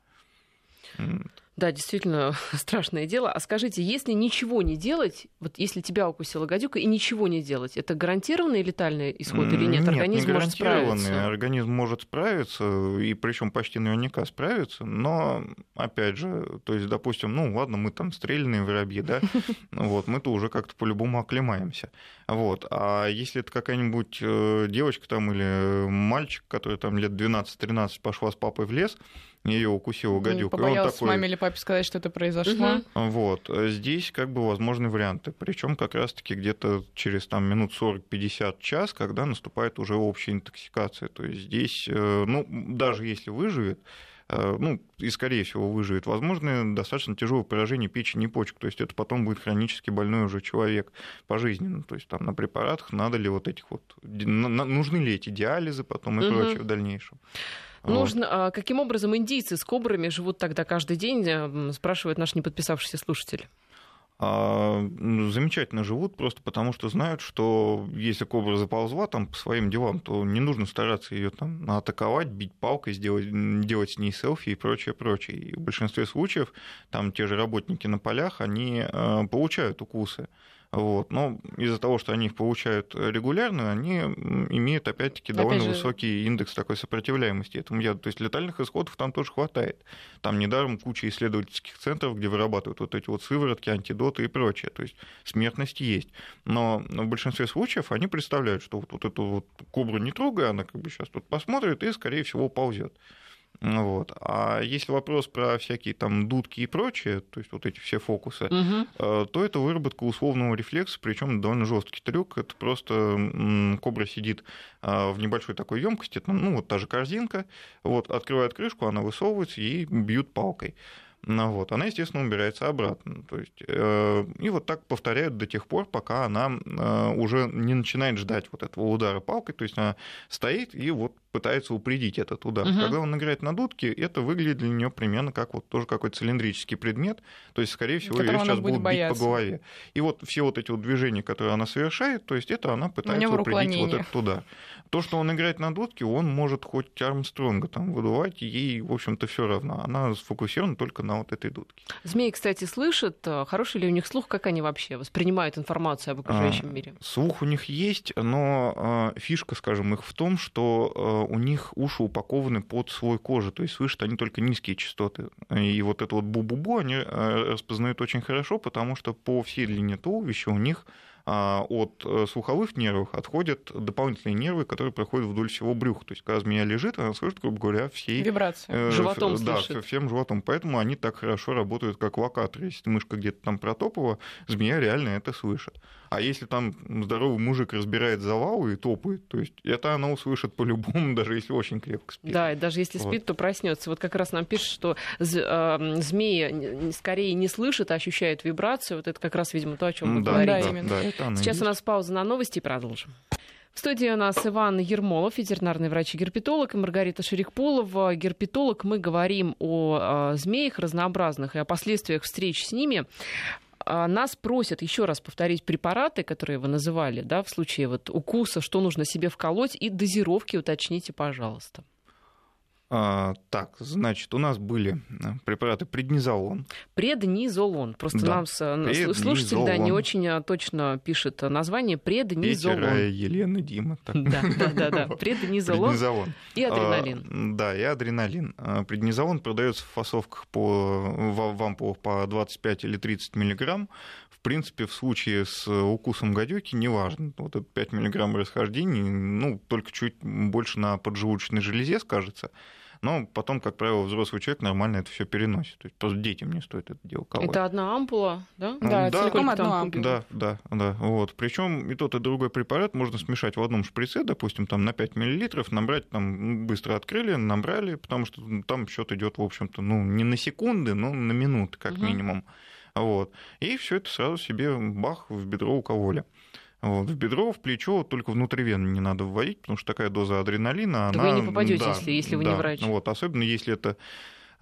Да, действительно (laughs) страшное дело. А скажите, если ничего не делать, вот если тебя укусила гадюка и ничего не делать, это гарантированный летальный исход или нет? Нет, Организм не может справиться. Организм может справиться, и причем почти наверняка справиться, но, опять же, то есть, допустим, ну ладно, мы там стрельные воробьи, да, (laughs) вот, мы-то уже как-то по-любому оклемаемся. Вот. А если это какая-нибудь э, девочка там или мальчик, который там лет 12-13 пошла с папой в лес, ее укусила гадюка, и он такой... маме или папе сказать, что это произошло. Мгм. Вот. Здесь как бы возможны варианты. Причем как раз-таки где-то через там, минут 40-50 час, когда наступает уже общая интоксикация. То есть здесь, э, ну, даже если выживет, э, ну, и скорее всего выживет, возможно, достаточно тяжелое поражение печени и почек. То есть это потом будет хронически больной уже человек пожизненно. То есть там на препаратах надо ли вот этих вот... Нужны ли эти диализы потом и Мгм. прочее в дальнейшем. Вот. Нужно, а, каким образом индийцы с кобрами живут тогда каждый день, спрашивает наш неподписавшийся слушатель. а, замечательно живут просто потому, что знают, что если кобра заползла там по своим делам, то не нужно стараться ее там атаковать, бить палкой, сделать, делать с ней селфи и прочее, прочее. И в большинстве случаев там те же работники на полях, они а, получают укусы. Вот. Но из-за того, что они их получают регулярно, они имеют, опять-таки, довольно Опять же... высокий индекс такой сопротивляемости этому яду. То есть летальных исходов там тоже хватает. Там недаром куча исследовательских центров, где вырабатывают вот эти вот сыворотки, антидоты и прочее. То есть смертность есть. Но в большинстве случаев они представляют, что вот, вот эту вот кобру не трогая, она как бы сейчас тут посмотрит и, скорее всего, ползет. Вот. А если вопрос про всякие там дудки и прочее, то есть вот эти все фокусы, угу. то это выработка условного рефлекса, причем довольно жесткий трюк. Это просто кобра сидит а, в небольшой такой емкости, ну вот та же корзинка, вот открывает крышку, она высовывается и бьют палкой. Ну, вот, она, естественно, убирается обратно. То есть, э, и вот так повторяют до тех пор, пока она э, уже не начинает ждать вот этого удара палкой, то есть она стоит и вот пытается упредить этот удар. Угу. Когда он играет на дудке, это выглядит для нее примерно как вот тоже какой-то цилиндрический предмет. То есть, скорее всего, ее сейчас будут бояться. бить по голове. И вот все вот эти вот движения, которые она совершает, то есть это она пытается упредить вот этот удар. То, что он играет на дудке, он может хоть Армстронга там выдувать, ей, в общем-то, все равно. Она сфокусирована только на вот этой дудке. Змеи, кстати, слышат, э, хороший ли у них слух, как они вообще воспринимают информацию об окружающем а, мире? Слух у них есть, но э, фишка, скажем, их в том, что э, у них уши упакованы под слой кожи, то есть слышат они только низкие частоты. И вот это вот бу-бу-бу они э, распознают очень хорошо, потому что по всей длине туловища у них а, от э, слуховых нервов отходят дополнительные нервы, которые проходят вдоль всего брюха. То есть, когда змея лежит, она слышит, грубо говоря, всей... Вибрации. Э, животом Да, слышит. всем животом. Поэтому они так хорошо работают, как локаторы. Если мышка где-то там протопала, змея реально это слышит. А если там здоровый мужик разбирает завал и топает, то есть это она услышит по-любому, (laughs) даже если очень крепко спит. Да, и даже если вот. спит, то проснется. Вот как раз нам пишут, что э, змеи скорее не слышат, а ощущают вибрацию. Вот это как раз, видимо, то, о чем вы да, говорите. Да, да, это Сейчас у нас пауза на новости и продолжим. В студии у нас Иван Ермолов, ветеринарный врач-герпетолог, и Маргарита Шерикполова, герпетолог. Мы говорим о, о змеях разнообразных и о последствиях встреч с ними. А, нас просят еще раз повторить препараты, которые вы называли, да, в случае вот укуса, что нужно себе вколоть, и дозировки уточните, пожалуйста. А, так, значит, у нас были э, препараты преднизолон. Преднизолон. Просто да. нам преднизолон. слушатель да, не очень а, точно пишет название преднизолон. Петя, Елена, Дима. (laughs) Да, да, да, да. Преднизолон. Преднизолон. И адреналин. А, да, и адреналин. А, преднизолон продается в фасовках по, в ампулах по 25 или 30 миллиграмм. В принципе, в случае с укусом гадюки, неважно, вот это 5 миллиграмм расхождений, ну, только чуть больше на поджелудочной железе скажется. Но потом, как правило, взрослый человек нормально это все переносит. То есть просто детям не стоит это дело колоть. Это одна ампула, да? Да, да целиком одна ампула. Да, да, да. Вот. Причем и тот, и другой препарат можно смешать в одном шприце, допустим, там на 5 мл, набрать, там быстро открыли, набрали, потому что там счет идет, в общем-то, ну, не на секунды, но на минуты, как угу. минимум. Вот. И все это сразу себе бах в бедро укололи. Вот, в бедро, в плечо только внутривенно не надо вводить, потому что такая доза адреналина, да она... Вы не попадете, да, если, если вы да, не врач. Вот, особенно если это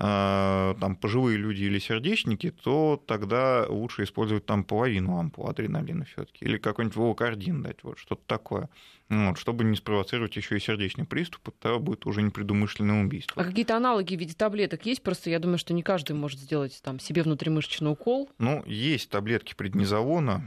там пожилые люди или сердечники, то тогда лучше использовать там половину ампул адреналина все-таки или какой-нибудь волокардин дать, вот что-то такое. Вот, чтобы не спровоцировать еще и сердечный приступ, это будет уже непредумышленное убийство. А какие-то аналоги в виде таблеток есть? Просто я думаю, что не каждый может сделать там себе внутримышечный укол. Ну, есть таблетки преднизолона.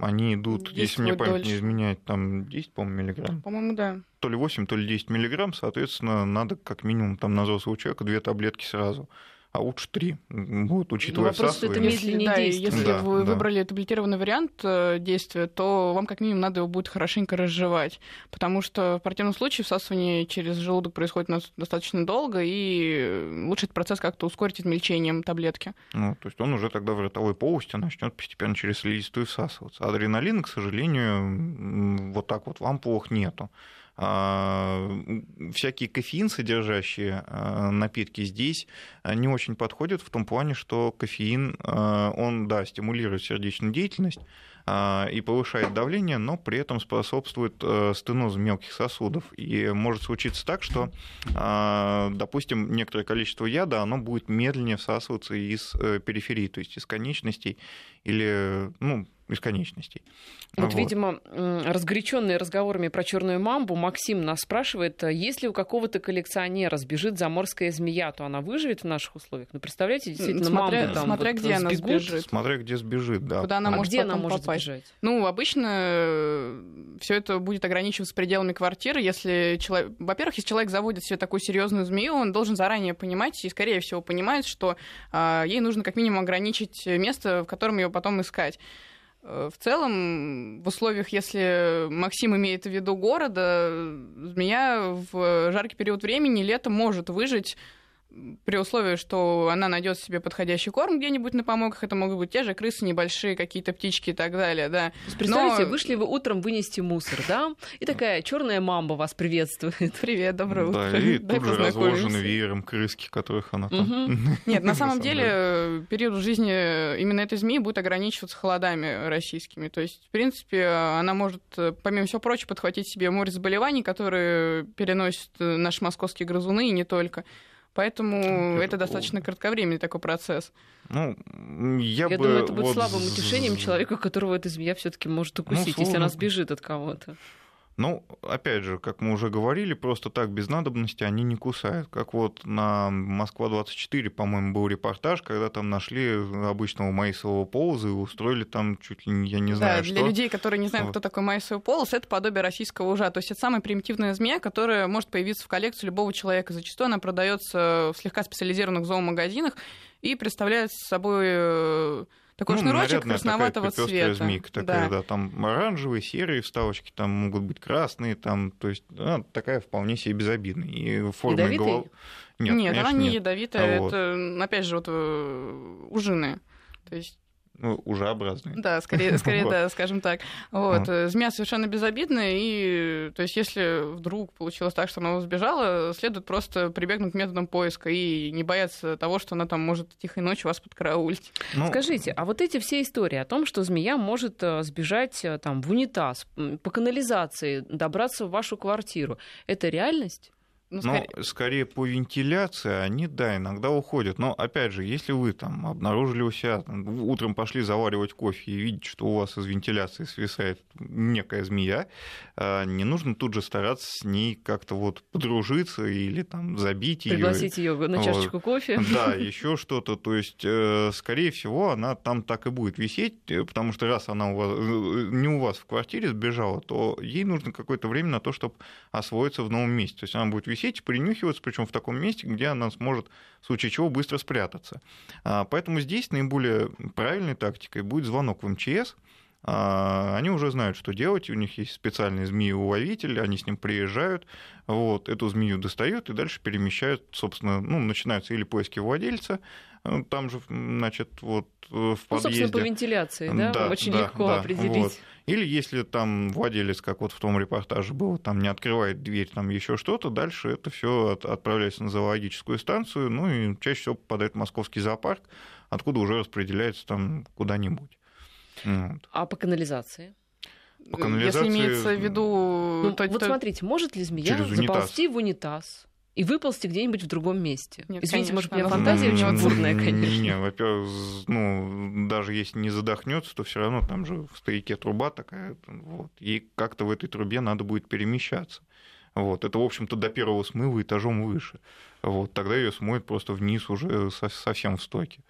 Они идут, если мне память дольше. не изменяет, там 10, по-моему, миллиграмм. По-моему, да. То ли 8, то ли 10 миллиграмм, соответственно, надо как минимум там на взрослого человека две таблетки сразу а лучше три, вот, учитывая ну, вопрос, это медленнее да, Если да, вы да. выбрали таблетированный вариант э, действия, то вам как минимум надо его будет хорошенько разжевать, потому что в противном случае всасывание через желудок происходит достаточно долго, и лучше этот процесс как-то ускорить измельчением таблетки. Ну, то есть он уже тогда в ротовой полости начнет постепенно через слизистую всасываться. Адреналин, к сожалению, вот так вот в ампулах нету. А, всякие кофеин содержащие а, напитки здесь не очень подходят в том плане, что кофеин, а, он, да, стимулирует сердечную деятельность, а, и повышает давление, но при этом способствует э, стенозу мелких сосудов. И может случиться так, что, а, допустим, некоторое количество яда, оно будет медленнее всасываться из э, периферии, то есть из конечностей или, ну, из конечностей. Вот, вот. видимо, разгоряченные разговорами про черную мамбу, Максим нас спрашивает, если у какого-то коллекционера сбежит заморская змея, то она выживет в наших условиях? Ну, представляете, действительно, смотря, мамбы там Смотря вот где сбегут. она сбежит. Смотря где сбежит, да. Куда она а может где она может попасть? Сбежать? Ну, обычно э, все это будет ограничиваться пределами квартиры. Если человек... Во-первых, если человек заводит себе такую серьезную змею, он должен заранее понимать и, скорее всего, понимает, что э, ей нужно как минимум ограничить место, в котором ее потом искать. Э, в целом, в условиях, если Максим имеет в виду города, змея в жаркий период времени летом может выжить при условии, что она найдет себе подходящий корм где-нибудь на помойках, это могут быть те же крысы небольшие, какие-то птички и так далее, да. Представляете, Но... вышли вы утром вынести мусор, да, и такая черная мамба вас приветствует. Привет, доброе утро. Да, и тут же разложены веером крыски, которых она там... (laughs) Нет, на самом деле период жизни именно этой змеи будет ограничиваться холодами российскими. То есть, в принципе, она может, помимо всего прочего, подхватить себе море заболеваний, которые переносят наши московские грызуны и не только. Поэтому это, это достаточно кратковременный такой процесс. Ну, я, я бы думаю, это будет вот... слабым утешением человека, которого эта змея все-таки может ну, укусить, ну, если она сбежит от кого-то. Ну, опять же, как мы уже говорили, просто так без надобности они не кусают. Как вот на Москва-24, по-моему, был репортаж, когда там нашли обычного маисового полоза и устроили там чуть ли, я не знаю, да, что. для людей, которые не знают, кто такой маисовый полоз, это подобие российского ужа. То есть это самая примитивная змея, которая может появиться в коллекции любого человека. Зачастую она продается в слегка специализированных зоомагазинах и представляет собой э, такой ну, шнурочек красноватого цвета. змейка такая, да. да. Там оранжевые, серые вставочки, там могут быть красные, там, то есть она такая вполне себе безобидная. И форма голов... Нет, нет она не нет. ядовитая, а это, вот. опять же, вот э, ужины. То есть ну, ужеобразные. Да, скорее, (laughs) скорее да, скажем так. Вот. Змея совершенно безобидная, и то есть если вдруг получилось так, что она сбежала, следует просто прибегнуть к методам поиска и не бояться того, что она там может тихой ночью вас подкараулить. Ну... Скажите, а вот эти все истории о том, что змея может э, сбежать э, там в унитаз, по канализации, добраться в вашу квартиру, это реальность? Ну, скорее... Но скорее по вентиляции они, да, иногда уходят. Но опять же, если вы там обнаружили у себя, там, утром пошли заваривать кофе и видите, что у вас из вентиляции свисает некая змея, а, не нужно тут же стараться с ней как-то вот подружиться или там забить ее. Пригласить ее на чашечку вот. кофе. Да, (laughs) еще что-то. То есть, э, скорее всего, она там так и будет висеть, э, потому что раз она у вас, э, не у вас в квартире сбежала, то ей нужно какое-то время на то, чтобы освоиться в новом месте. То есть она будет висеть сеть, принюхиваться, причем в таком месте, где она сможет в случае чего быстро спрятаться. А, поэтому здесь наиболее правильной тактикой будет звонок в МЧС, а, они уже знают, что делать, у них есть специальный змееуловитель, они с ним приезжают, вот, эту змею достают и дальше перемещают, собственно, ну, начинаются или поиски владельца, там же, значит, вот э, в подъезде. Ну, собственно, по вентиляции, да, да очень да, легко да, определить. Вот. Или если там владелец, как вот в том репортаже было, там не открывает дверь, там еще что-то, дальше это все отправляется на зоологическую станцию, ну и чаще всего попадает в московский зоопарк, откуда уже распределяется там куда-нибудь. Вот. А по канализации? По канализации... Если имеется в виду... Ну, то, вот то... смотрите, может ли змея заползти в унитаз? И выползти где-нибудь в другом месте. Нет, Извините, конечно, может, у меня фантазия очень бурная, конечно. Не, во-первых, ну, даже если не задохнется, то все равно там же в стояке труба такая, вот, и как-то в этой трубе надо будет перемещаться. Вот. Это, в общем-то, до первого смыва этажом выше. Вот. Тогда ее смоет просто вниз уже совсем в стоке.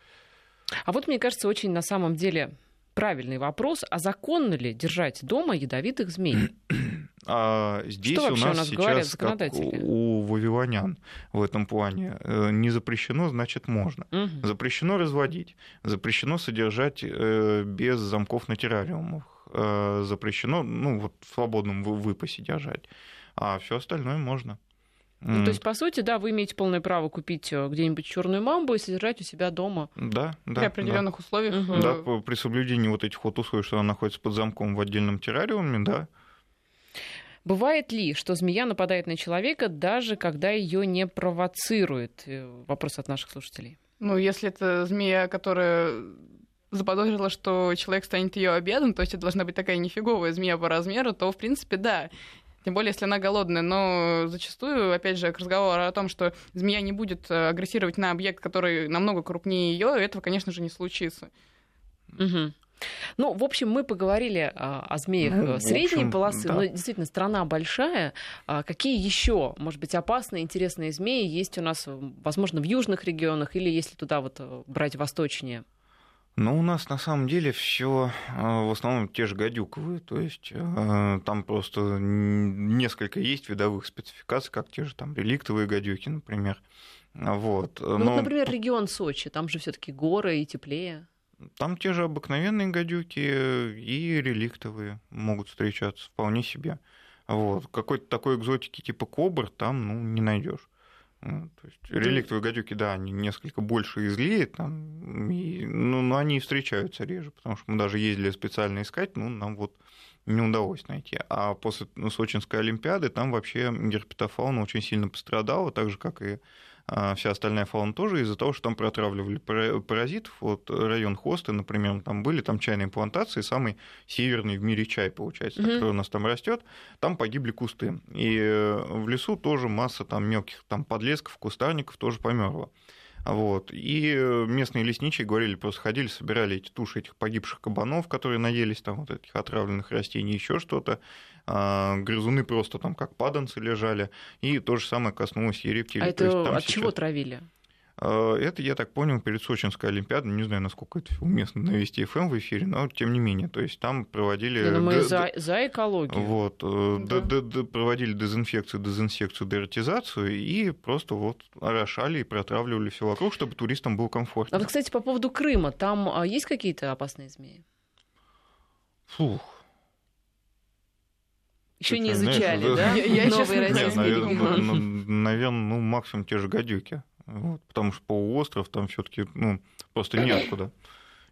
А вот, мне кажется, очень на самом деле правильный вопрос, а законно ли держать дома ядовитых змей? (clears throat) А здесь Что у нас, у нас сейчас, как у вавилонян в этом плане, э, не запрещено, значит можно. Угу. Запрещено разводить, запрещено содержать э, без замков на террариумах, э, запрещено ну, вот, в свободном выпасе держать, а все остальное можно. Ну, то есть, по сути, да, вы имеете полное право купить где-нибудь черную мамбу и содержать у себя дома. Да, да. При определенных да. условиях. Угу. Да, при соблюдении вот этих вот условий, что она находится под замком в отдельном террариуме, да. Бывает ли, что змея нападает на человека, даже когда ее не провоцирует? Э, вопрос от наших слушателей. Ну, если это змея, которая заподозрила, что человек станет ее обедом, то есть это должна быть такая нифиговая змея по размеру, то, в принципе, да. Тем более, если она голодная. Но зачастую, опять же, к разговору о том, что змея не будет э, агрессировать на объект, который намного крупнее ее, этого, конечно же, не случится. Угу. Ну, в общем, мы поговорили а, о змеях ну, средней общем, полосы, да. но действительно страна большая. А какие еще, может быть, опасные, интересные змеи есть у нас, возможно, в южных регионах или если туда вот э, брать восточнее? Ну, у нас на самом деле все в основном те же гадюковые, то есть там просто несколько есть видовых спецификаций, как те же там реликтовые гадюки, например. Вот. Ну, Но... вот, например, регион Сочи, там же все-таки горы и теплее. Там те же обыкновенные гадюки и реликтовые могут встречаться вполне себе. Вот. Какой-то такой экзотики типа кобр там ну, не найдешь. То есть реликтовые гадюки, да, они несколько больше и злее, там, и, ну, но они встречаются реже, потому что мы даже ездили специально искать, ну, нам вот не удалось найти. А после ну, Сочинской Олимпиады там вообще герпетофауна очень сильно пострадала, так же, как и а вся остальная фауна тоже из-за того, что там протравливали паразитов. Вот район Хосты, например, там были там чайные плантации, самый северный в мире чай, получается, mm-hmm. который у нас там растет. Там погибли кусты. И э, в лесу тоже масса там мелких там подлесков, кустарников тоже померла. Вот. И местные лесничие говорили, просто ходили, собирали эти туши этих погибших кабанов, которые наелись там вот этих отравленных растений, еще что-то. А, грызуны просто там как паданцы лежали. И то же самое коснулось и рептилий. А это есть, от сейчас... чего травили? А, это, я так понял, перед Сочинской Олимпиадой, не знаю, насколько это уместно навести ФМ в эфире, но тем не менее, то есть там проводили... Да, мы д... за, за экологию. Вот, э, да. д- д- проводили дезинфекцию, дезинсекцию, дератизацию и просто вот орошали и протравливали все вокруг, чтобы туристам было комфортно. А вот, кстати, по поводу Крыма, там а, есть какие-то опасные змеи? Фух, еще не изучали, знаешь, да? (laughs) Я, я Новые российские наверное, наверное, ну, максимум те же гадюки. Вот, потому что полуостров там все-таки ну, просто неоткуда.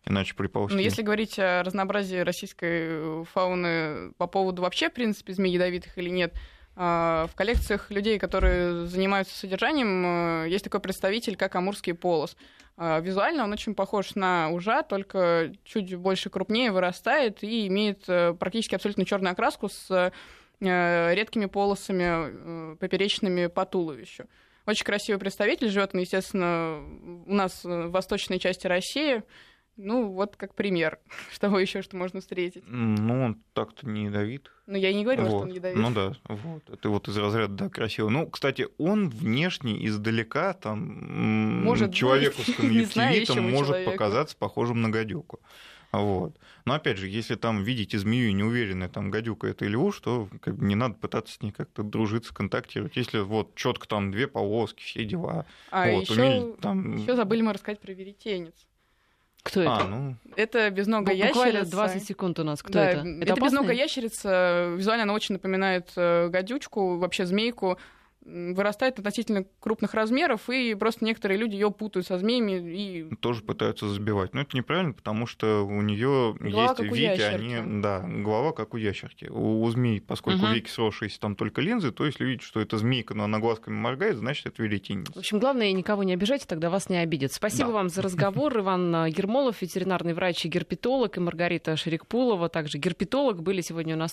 Иначе приползти. Ну, если говорить о разнообразии российской фауны по поводу вообще, в принципе, змей ядовитых или нет, а, в коллекциях людей, которые занимаются содержанием, есть такой представитель, как амурский полос. А, визуально он очень похож на ужа, только чуть больше крупнее вырастает и имеет э, практически абсолютно черную окраску с Э, редкими полосами э, поперечными по туловищу. Очень красивый представитель, живет он, естественно, у нас в восточной части России. Ну, вот как пример. (laughs) Что еще, что можно встретить? Ну, он так-то не ядовит. Ну, я и не говорила, вот. что он ядовит. Ну да, вот. Это вот из разряда, да, красиво. Ну, кстати, он внешне издалека, там, может человеку быть. (laughs) с конъюнктивитом может человека. показаться похожим на гадюку. Вот. Но опять же, если там видите змею и не уверены, там гадюка это или уж, то как бы не надо пытаться с ней как-то дружиться, контактировать. Если вот четко там две полоски, все дела. А вот, еще, умели, там... еще забыли мы рассказать про веретенец. Кто это? А, ну... Это безногая ящерица. Буквально 20 секунд у нас. Кто да, это? Это, это безногая ящерица. Визуально она очень напоминает э, гадючку, вообще змейку вырастает относительно крупных размеров, и просто некоторые люди ее путают со змеями и тоже пытаются забивать. Но это неправильно, потому что у нее есть веки, они да, голова как у ящерки. У, у змей, поскольку угу. веки сросшиеся там только линзы, то если видите, что это змейка, но она глазками моргает, значит это веретенец. В общем, главное никого не обижайте, тогда вас не обидят. Спасибо да. вам за разговор, Иван Ермолов, ветеринарный врач и герпетолог, и Маргарита Шерикпулова, также герпетолог, были сегодня у нас